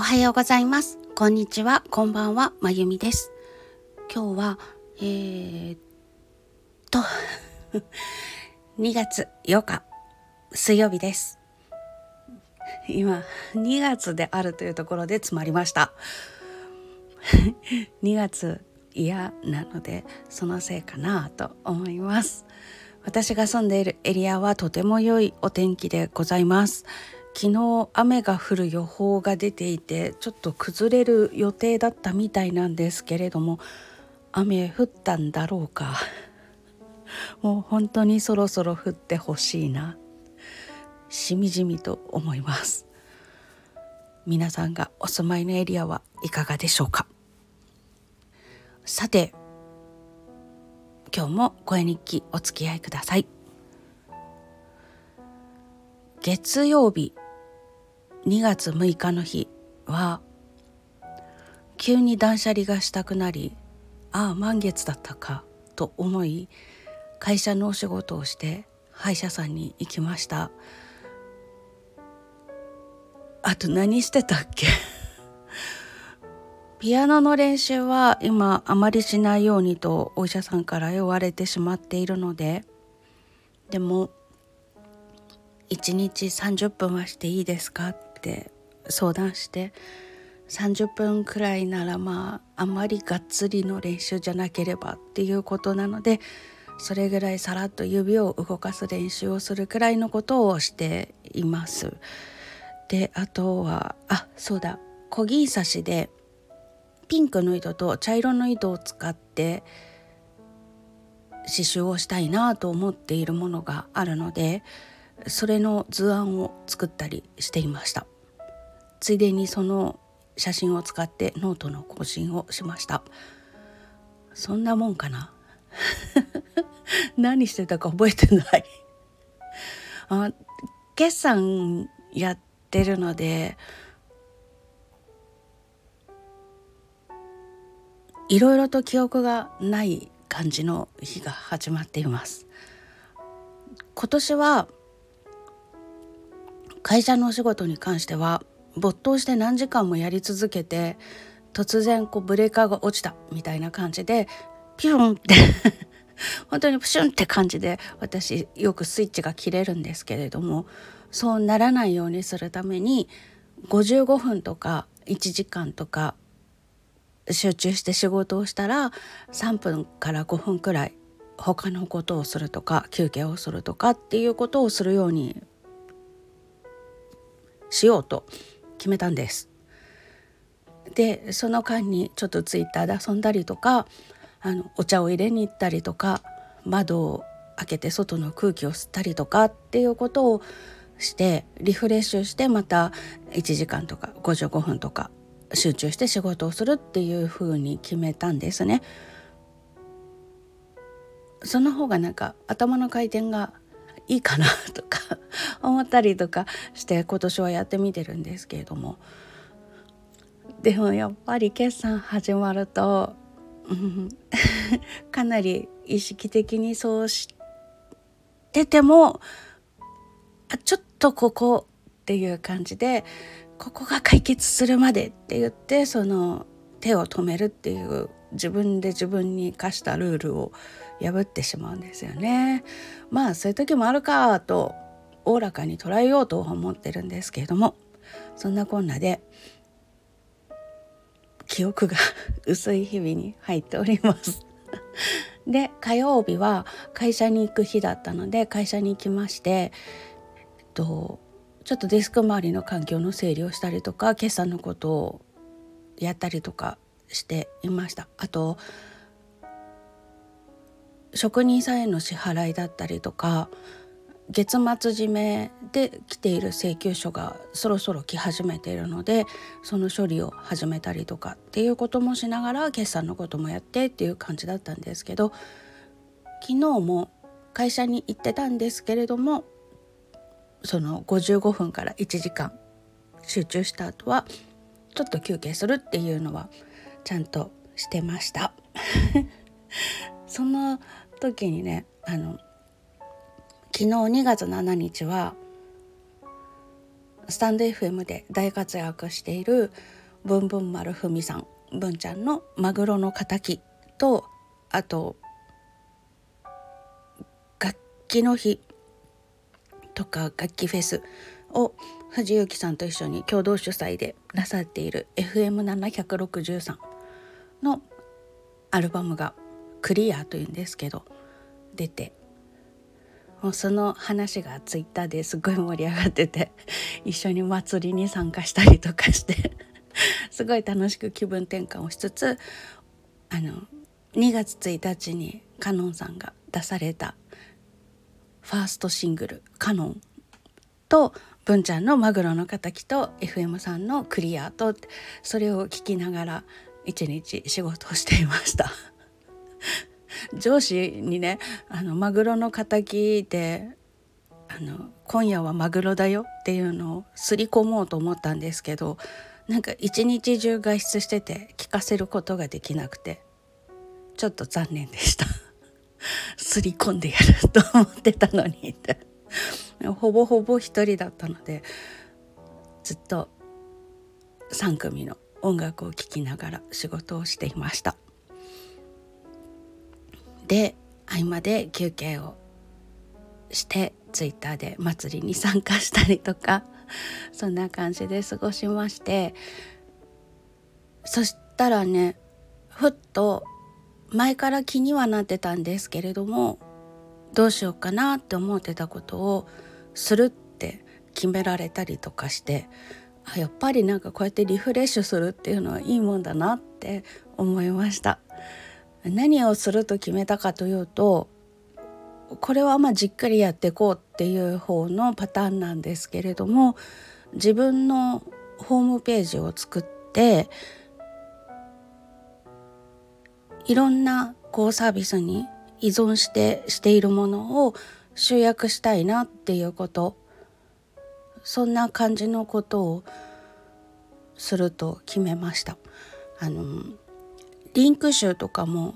おはようございます。こんにちは。こんばんは。まゆみです。今日は、えー、っと、2月8日、水曜日です。今、2月であるというところで詰まりました。2月嫌なので、そのせいかなと思います。私が住んでいるエリアはとても良いお天気でございます。昨日雨が降る予報が出ていてちょっと崩れる予定だったみたいなんですけれども雨降ったんだろうか。もう本当にそろそろ降ってほしいな。しみじみと思います。皆さんがお住まいのエリアはいかがでしょうか。さて今日も声日記お付き合いください。月曜日2月6日の日は急に断捨離がしたくなりああ満月だったかと思い会社のお仕事をして歯医者さんに行きました。あと何してたっけ？ピアノの練習は今あまりしないようにとお医者さんから言われてしまっているのででも1日30分はしていいですか？って相談して30分くらいならまああんまりがっつりの練習じゃなければっていうことなのでそれぐらいさらっと指を動かす練習をするくらいのことをしています。であとはあそうだ小銀刺しでピンクの糸と茶色の糸を使って刺繍をしたいなと思っているものがあるのでそれの図案を作ったりしていました。ついでにその写真を使ってノートの更新をしました。そんなもんかな？何してたか覚えてない。あ決算やってるのでいろいろと記憶がない感じの日が始まっています。今年は会社のお仕事に関しては没頭して何時間もやり続けて突然こうブレーカーが落ちたみたいな感じでピュンって 本当にプシュンって感じで私よくスイッチが切れるんですけれどもそうならないようにするために55分とか1時間とか集中して仕事をしたら3分から5分くらい他のことをするとか休憩をするとかっていうことをするようにしようと決めたんです。でその間にちょっとツイッターで遊んだりとかあのお茶を入れに行ったりとか窓を開けて外の空気を吸ったりとかっていうことをしてリフレッシュしてまた1時間とか55分とか集中して仕事をするっていう風に決めたんですね。その方がなんか頭の回転がいいかなとか 思ったりとかして今年はやってみてるんですけれども。でもやっぱり決算始まると、うん、かなり意識的にそうしててもあちょっとここっていう感じでここが解決するまでって言ってその手を止めるっていう自分で自分に課したルールを破ってしまうんですよね。まあそういう時もあるかとおおらかに捉えようと思ってるんですけれどもそんなこんなで記憶が 薄い日々に入っております。で火曜日は会社に行く日だったので会社に行きまして、えっと、ちょっとデスク周りの環境の整理をしたりとか決算のことをやったりとかしていました。あと職人さんへの支払いだったりとか月末締めで来ている請求書がそろそろ来始めているのでその処理を始めたりとかっていうこともしながら決算のこともやってっていう感じだったんですけど昨日も会社に行ってたんですけれどもその55分から1時間集中した後はちょっと休憩するっていうのはちゃんとしてました。その時にねあの昨日2月7日はスタンド FM で大活躍しているブンブン丸ふみさん文ちゃんのマグロの敵とあと楽器の日とか楽器フェスを藤幸さんと一緒に共同主催でなさっている FM763 のアルバムが「クリア」というんですけど出て。もうその話がツイッターですごい盛り上がってて 一緒に祭りに参加したりとかして すごい楽しく気分転換をしつつあの2月1日にカノンさんが出されたファーストシングル「カノン」と文ちゃんの「マグロの敵」と FM さんの「クリアと」それを聞きながら一日仕事をしていました。上司にね「あのマグロの敵であの今夜はマグロだよ」っていうのをすり込もうと思ったんですけどなんか一日中外出してて聞かせることができなくてちょっと残念でした。すり込んでやると思ってたのにほぼほぼ一人だったのでずっと3組の音楽を聴きながら仕事をしていました。で合間で休憩をしてツイッターで祭りに参加したりとか そんな感じで過ごしましてそしたらねふっと前から気にはなってたんですけれどもどうしようかなって思ってたことをするって決められたりとかしてあやっぱりなんかこうやってリフレッシュするっていうのはいいもんだなって思いました。何をすると決めたかというとこれはまあじっくりやっていこうっていう方のパターンなんですけれども自分のホームページを作っていろんなこうサービスに依存してしているものを集約したいなっていうこと。そんな感じのことをすると決めました。あのリンク集とかも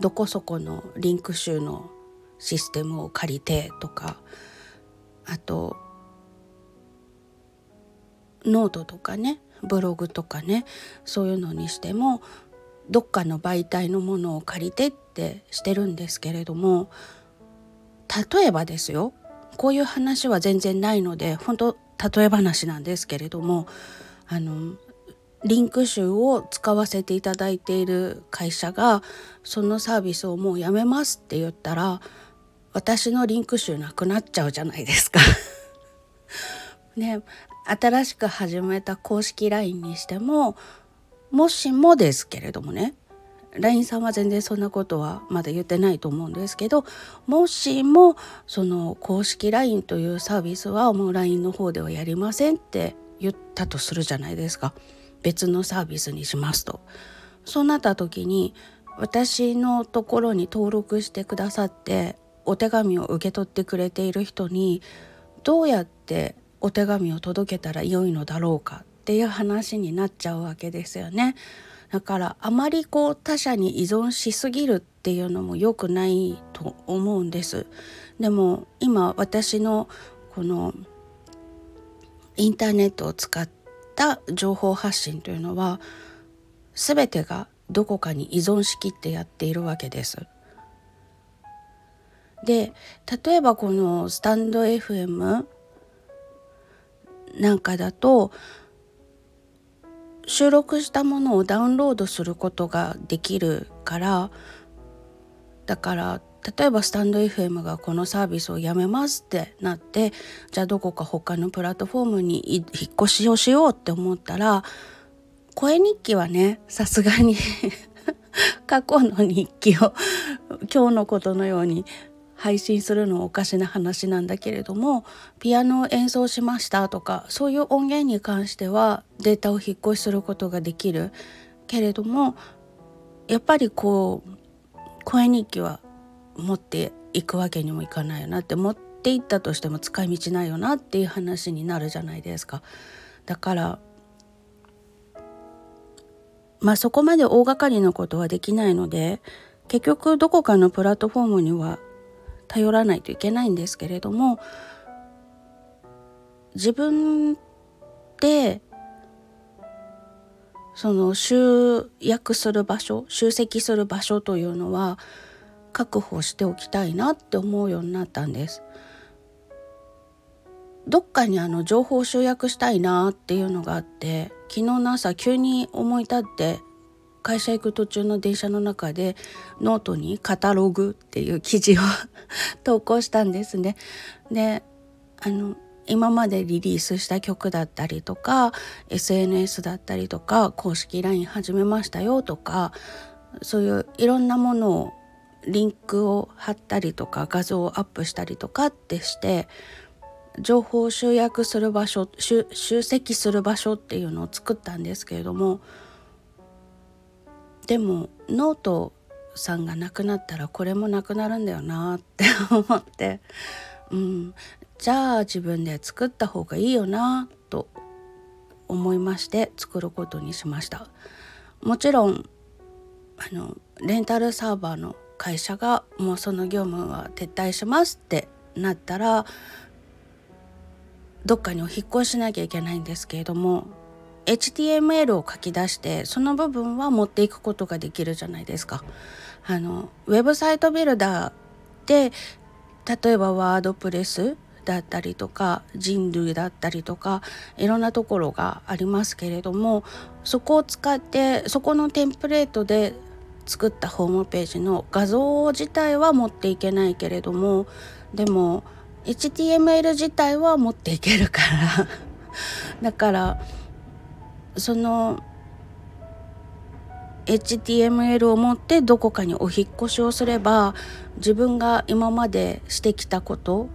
どこそこのリンク集のシステムを借りてとかあとノートとかねブログとかねそういうのにしてもどっかの媒体のものを借りてってしてるんですけれども例えばですよこういう話は全然ないので本当例え話なんですけれどもあのリンク集を使わせていただいている会社がそのサービスをもうやめますって言ったら私のリンク集なくなっちゃうじゃないですか。ね新しく始めた公式 LINE にしてももしもですけれどもね LINE さんは全然そんなことはまだ言ってないと思うんですけどもしもその公式 LINE というサービスはもう LINE の方ではやりませんって言ったとするじゃないですか。別のサービスにしますと。そうなった時に私のところに登録してくださってお手紙を受け取ってくれている人にどうやってお手紙を届けたら良いのだろうかっていう話になっちゃうわけですよね。だからあまりこう他者に依存しすぎるっていうのも良くないと思うんです。でも今私のこのインターネットを使っった情報発信というのは全てがどこかに依存しきってやっているわけです。で例えばこのスタンド FM なんかだと収録したものをダウンロードすることができるからだから例えばスタンド FM がこのサービスをやめますってなってじゃあどこか他のプラットフォームに引っ越しをしようって思ったら声日記はねさすがに 過去の日記を今日のことのように配信するのおかしな話なんだけれどもピアノを演奏しましたとかそういう音源に関してはデータを引っ越しすることができるけれどもやっぱりこう声日記は持っていくわけにもいかないよなって持っていったとしても使い道ないよなっていう話になるじゃないですか。だからまあそこまで大掛かりなことはできないので結局どこかのプラットフォームには頼らないといけないんですけれども自分でその集約する場所集積する場所というのは確保しておきたいなって思うようになったんです。どっかにあの情報を集約したいなっていうのがあって昨日の朝急に思い立って会社行く途中の電車の中でノートにカタログっていう記事を 投稿したんですね。であの今までリリースした曲だったりとか SNS だったりとか公式 LINE 始めましたよとかそういういろんなものをリンクを貼ったりとか画像をアップしたりとかってして情報を集約する場所集積する場所っていうのを作ったんですけれどもでもノートさんがなくなったらこれもなくなるんだよなって 思って、うん、じゃあ自分で作った方がいいよなと思いまして作ることにしました。もちろんあのレンタルサーバーの会社がもうその業務は撤退しますってなったらどっかにお引っ越ししなきゃいけないんですけれども HTML を書き出してその部分は持っていくことができるじゃないですか。あのウェブサイトビルダーで例えばワードプレスだったりとか人類だったりとかいろんなところがありますけれどもそこを使ってそこのテンプレートで作ったホームページの画像自体は持っていけないけれどもでも HTML 自体は持っていけるから。だからその HTML を持ってどこかにお引越しをすれば自分が今までしてきたこと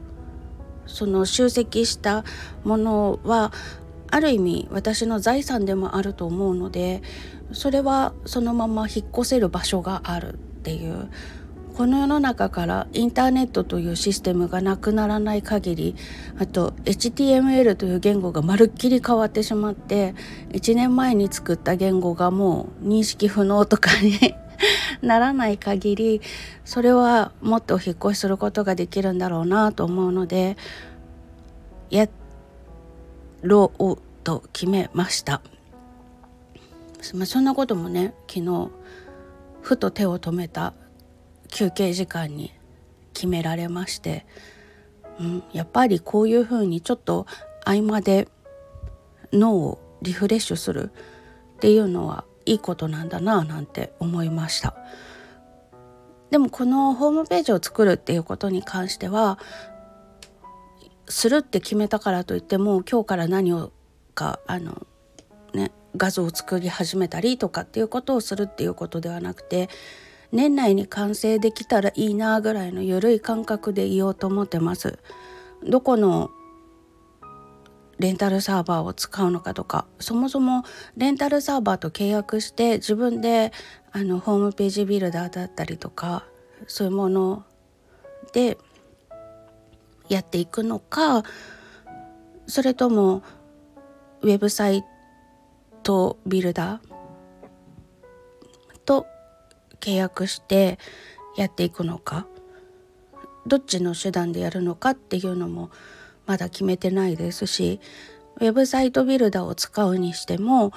その集積したものはある意味私の財産でもあると思うのでそれはそのまま引っ越せる場所があるっていうこの世の中からインターネットというシステムがなくならない限りあと HTML という言語がまるっきり変わってしまって1年前に作った言語がもう認識不能とかに ならない限りそれはもっと引っ越しすることができるんだろうなと思うのでやろうと決めました。まあ、そんなこともね昨日ふと手を止めた休憩時間に決められまして、うん、やっぱりこういうふうにちょっと合間で脳をリフレッシュするっていうのはいいことなんだななんて思いました。でもこのホームページを作るっていうことに関してはするって決めたからといっても今日から何をかあのね画像を作り始めたりとかっていうことをするっていうことではなくて年内に完成できたらいいなぐらいの緩い感覚でいようと思ってます。どこのレンタルサーバーを使うのかとかそもそもレンタルサーバーと契約して自分であのホームページビルダーだったりとかそういうものでやっていくのかそれともウェブサイトビルダーと契約してやっていくのかどっちの手段でやるのかっていうのもまだ決めてないですしウェブサイトビルダーを使うにしても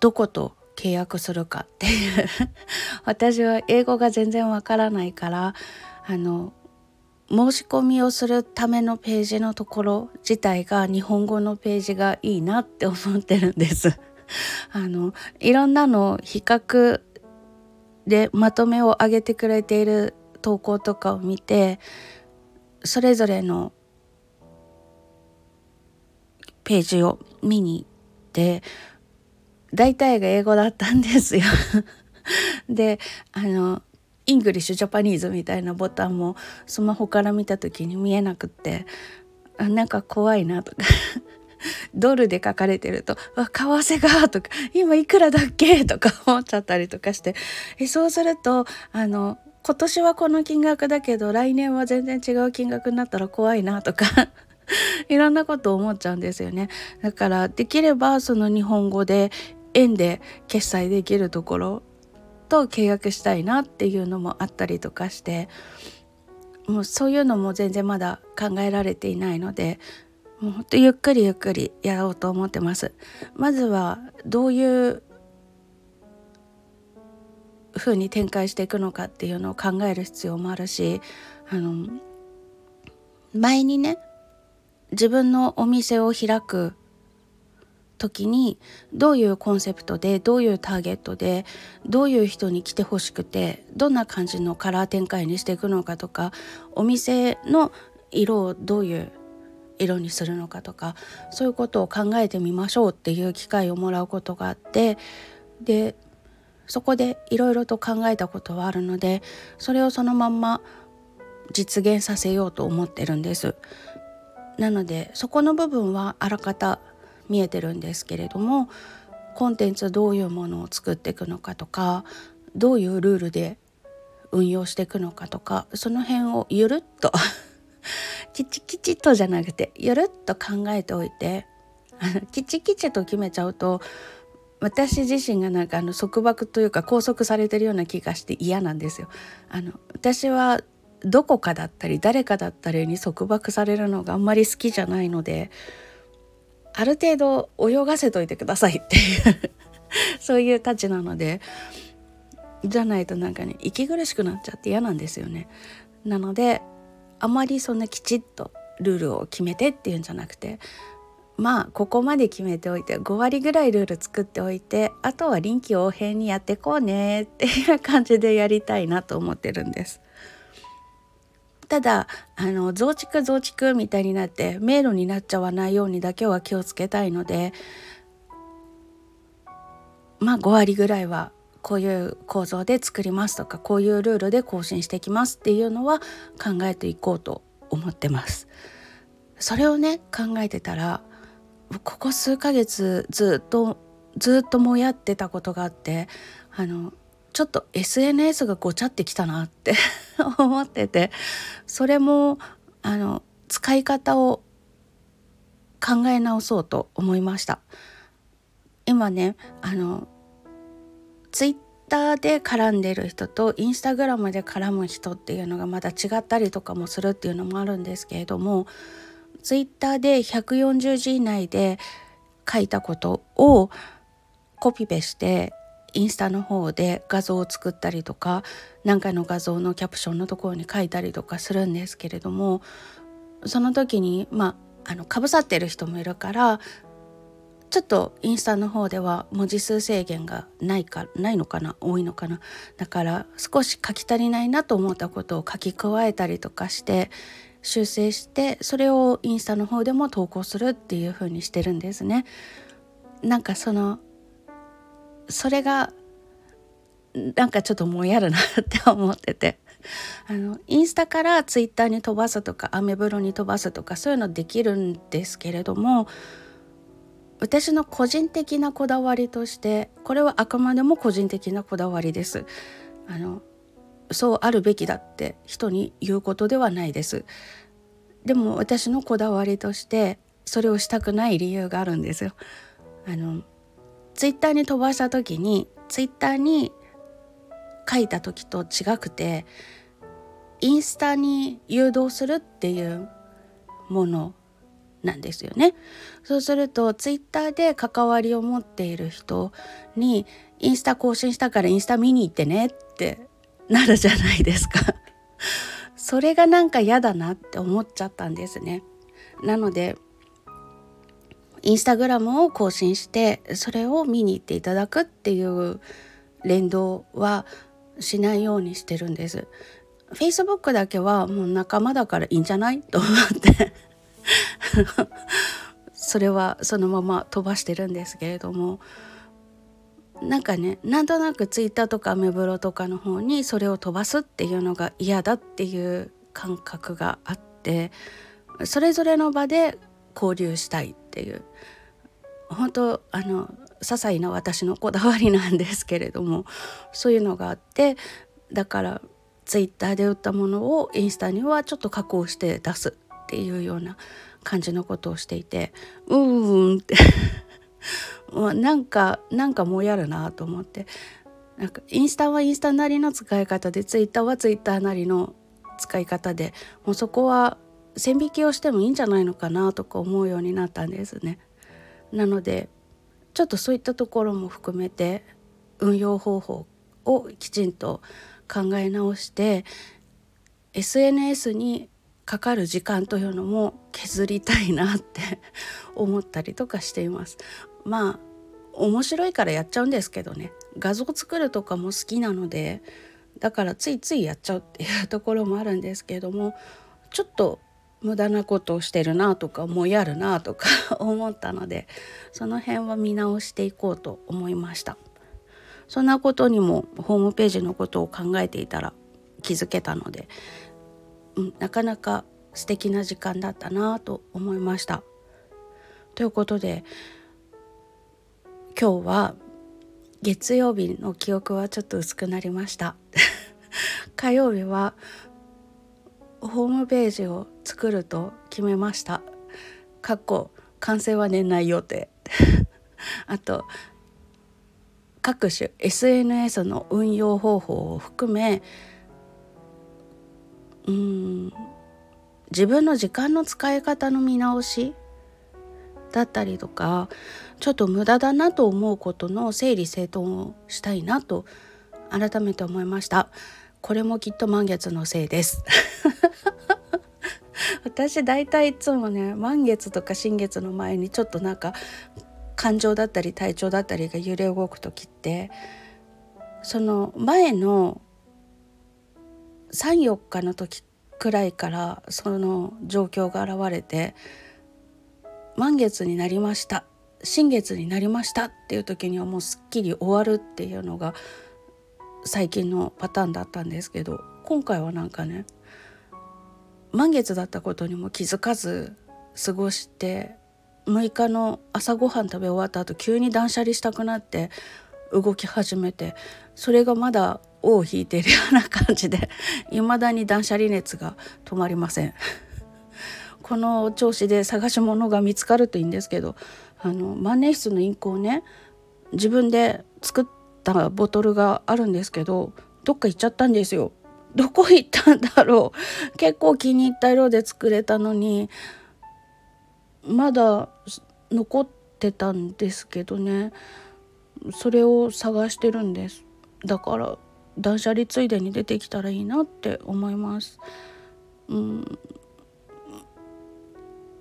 どこと契約するかっていう。私は英語が全然わからないからあの申し込みをするためのページのところ自体が日本語のページがいいなって思ってるんです。あのいろんなの比較でまとめを上げてくれている投稿とかを見てそれぞれのページを見に行って大体が英語だったんですよ。であの English Japanese みたいなボタンもスマホから見た時に見えなくってあなんか怖いなとか。ドルで書かれてると「わ為替が」とか「今いくらだっけ?」とか思っちゃったりとかして。えそうするとあの今年はこの金額だけど来年は全然違う金額になったら怖いなとか。いろんなこと思っちゃうんですよね。だからできればその日本語で円で決済できるところと契約したいなっていうのもあったりとかしてもうそういうのも全然まだ考えられていないのでもうほんとゆっくりゆっくりやろうと思ってます。まずはどういう風に展開していくのかっていうのを考える必要もあるしあの前にね自分のお店を開く時にどういうコンセプトでどういうターゲットでどういう人に来てほしくてどんな感じのカラー展開にしていくのかとかお店の色をどういう色にするのかとかそういうことを考えてみましょうっていう機会をもらうことがあってでそこでいろいろと考えたことはあるのでそれをそのまんま実現させようと思ってるんです。なのでそこの部分はあらかた見えてるんですけれどもコンテンツはどういうものを作っていくのかとかどういうルールで運用していくのかとかその辺をゆるっとキチキチとじゃなくてゆるっと考えておいてキチキチと決めちゃうと私自身がなんかあの束縛というか拘束されてるような気がして嫌なんですよ。あの私はどこかだったり誰かだったりに束縛されるのがあんまり好きじゃないのである程度泳がせといてくださいっていう そういうたちなのでじゃないとなんかね息苦しくなっちゃって嫌なんですよね。なのであまりそんなきちっとルールを決めてっていうんじゃなくてまあここまで決めておいて5割ぐらいルール作っておいてあとは臨機応変にやってこうねっていう感じでやりたいなと思ってるんです。ただあの増築増築みたいになって迷路になっちゃわないようにだけは気をつけたいのでまあ5割ぐらいはこういう構造で作りますとかこういうルールで更新していきますっていうのは考えていこうと思ってます。それをね考えてたらここ数ヶ月ずっとずっともやってたことがあってあのちょっと SNS がごちゃってきたなって 思っててそれもあの使い方を考え直そうと思いました。今ねあのツイッターで絡んでる人とインスタグラムで絡む人っていうのがまた違ったりとかもするっていうのもあるんですけれどもツイッターで140字以内で書いたことをコピペしてインスタの方で画像を作ったりとか何かの画像のキャプションのところに書いたりとかするんですけれどもその時にまああのかぶさってる人もいるからちょっとインスタの方では文字数制限がないかないのかな多いのかなだから少し書き足りないなと思ったことを書き加えたりとかして修正してそれをインスタの方でも投稿するっていう風にしてるんですね。なんかそのそれがなんかちょっともうやるなって思っててあのインスタからツイッターに飛ばすとかアメブロに飛ばすとかそういうのできるんですけれども私の個人的なこだわりとしてこれはあくまでも個人的なこだわりです。あのそうあるべきだって人に言うことではないです。でも私のこだわりとしてそれをしたくない理由があるんですよ。あのツイッターに飛ばした時にツイッターに書いた時と違くてインスタに誘導するっていうものなんですよね。そうするとツイッターで関わりを持っている人にインスタ更新したからインスタ見に行ってねってなるじゃないですか。それがなんか嫌だなって思っちゃったんですね。なのでインスタグラムを更新してそれを見に行っていただくっていう連動はしないようにしてるんです。Facebook だけはもう仲間だからいいんじゃない？と思って。それはそのまま飛ばしてるんですけれども。なんかねなんとなく Twitter とかアメブロとかの方にそれを飛ばすっていうのが嫌だっていう感覚があってそれぞれの場で交流したい。っていう。本当あの些細な私のこだわりなんですけれどもそういうのがあってだからツイッターで売ったものをインスタにはちょっと加工して出すっていうような感じのことをしていてうーんって。なんかなんかもうやるなと思って。なんかインスタはインスタなりの使い方でツイッターはツイッターなりの使い方でもうそこは線引きをしてもいいんじゃないのかなとか思うようになったんですね。なのでちょっとそういったところも含めて運用方法をきちんと考え直して SNS にかかる時間というのも削りたいなって 思ったりとかしています。まあ面白いからやっちゃうんですけどね画像作るとかも好きなのでだからついついやっちゃうっていうところもあるんですけどもちょっと無駄なことをしてるなとかもうやるなとか 思ったのでその辺は見直していこうと思いました。そんなことにもホームページのことを考えていたら気づけたので、なかなか素敵な時間だったなと思いました。ということで今日は月曜日の記憶はちょっと薄くなりました。火曜日はホームページを作ると決めました。かっこ完成は年内予定あと各種 SNS の運用方法を含めうん自分の時間の使い方の見直しだったりとかちょっと無駄だなと思うことの整理整頓をしたいなと改めて思いました。これもきっと満月のせいです。私大体いつもね満月とか新月の前にちょっとなんか感情だったり体調だったりが揺れ動く時ってその前の34日の時くらいからその状況が現れて満月になりました。新月になりましたっていう時にはもうすっきり終わるっていうのが最近のパターンだったんですけど今回はなんかね満月だったことにも気づかず過ごして6日の朝ごはん食べ終わった後急に断捨離したくなって動き始めてそれがまだ尾を引いているような感じで未だに断捨離熱が止まりません。この調子で探し物が見つかるといいんですけどあの万年筆のインクをね自分で作っったボトルがあるんですけどどっか行っちゃったんですよ。どこ行ったんだろう。結構気に入った色で作れたのにまだ残ってたんですけどね。それを探してるんです。だから断捨離ついでに出てきたらいいなって思います。うん。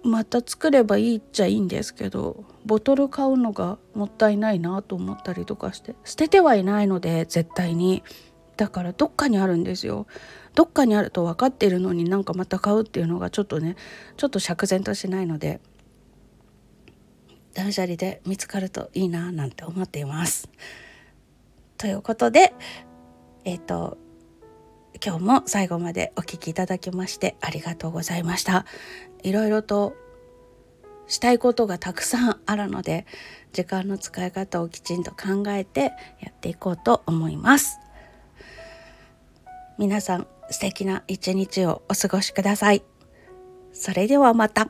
また作ればいいっちゃいいんですけどボトル買うのがもったいないなと思ったりとかして捨ててはいないので絶対にだからどっかにあるんですよどっかにあると分かっているのになんかまた買うっていうのがちょっとねちょっと釈然としないので断捨離で見つかるといいななんて思っています。ということでえっ、ー、と今日も最後までお聴きいただきましてありがとうございました。いろいろとしたいことがたくさんあるので時間の使い方をきちんと考えてやっていこうと思います。皆さん素敵な一日をお過ごしください。それではまた。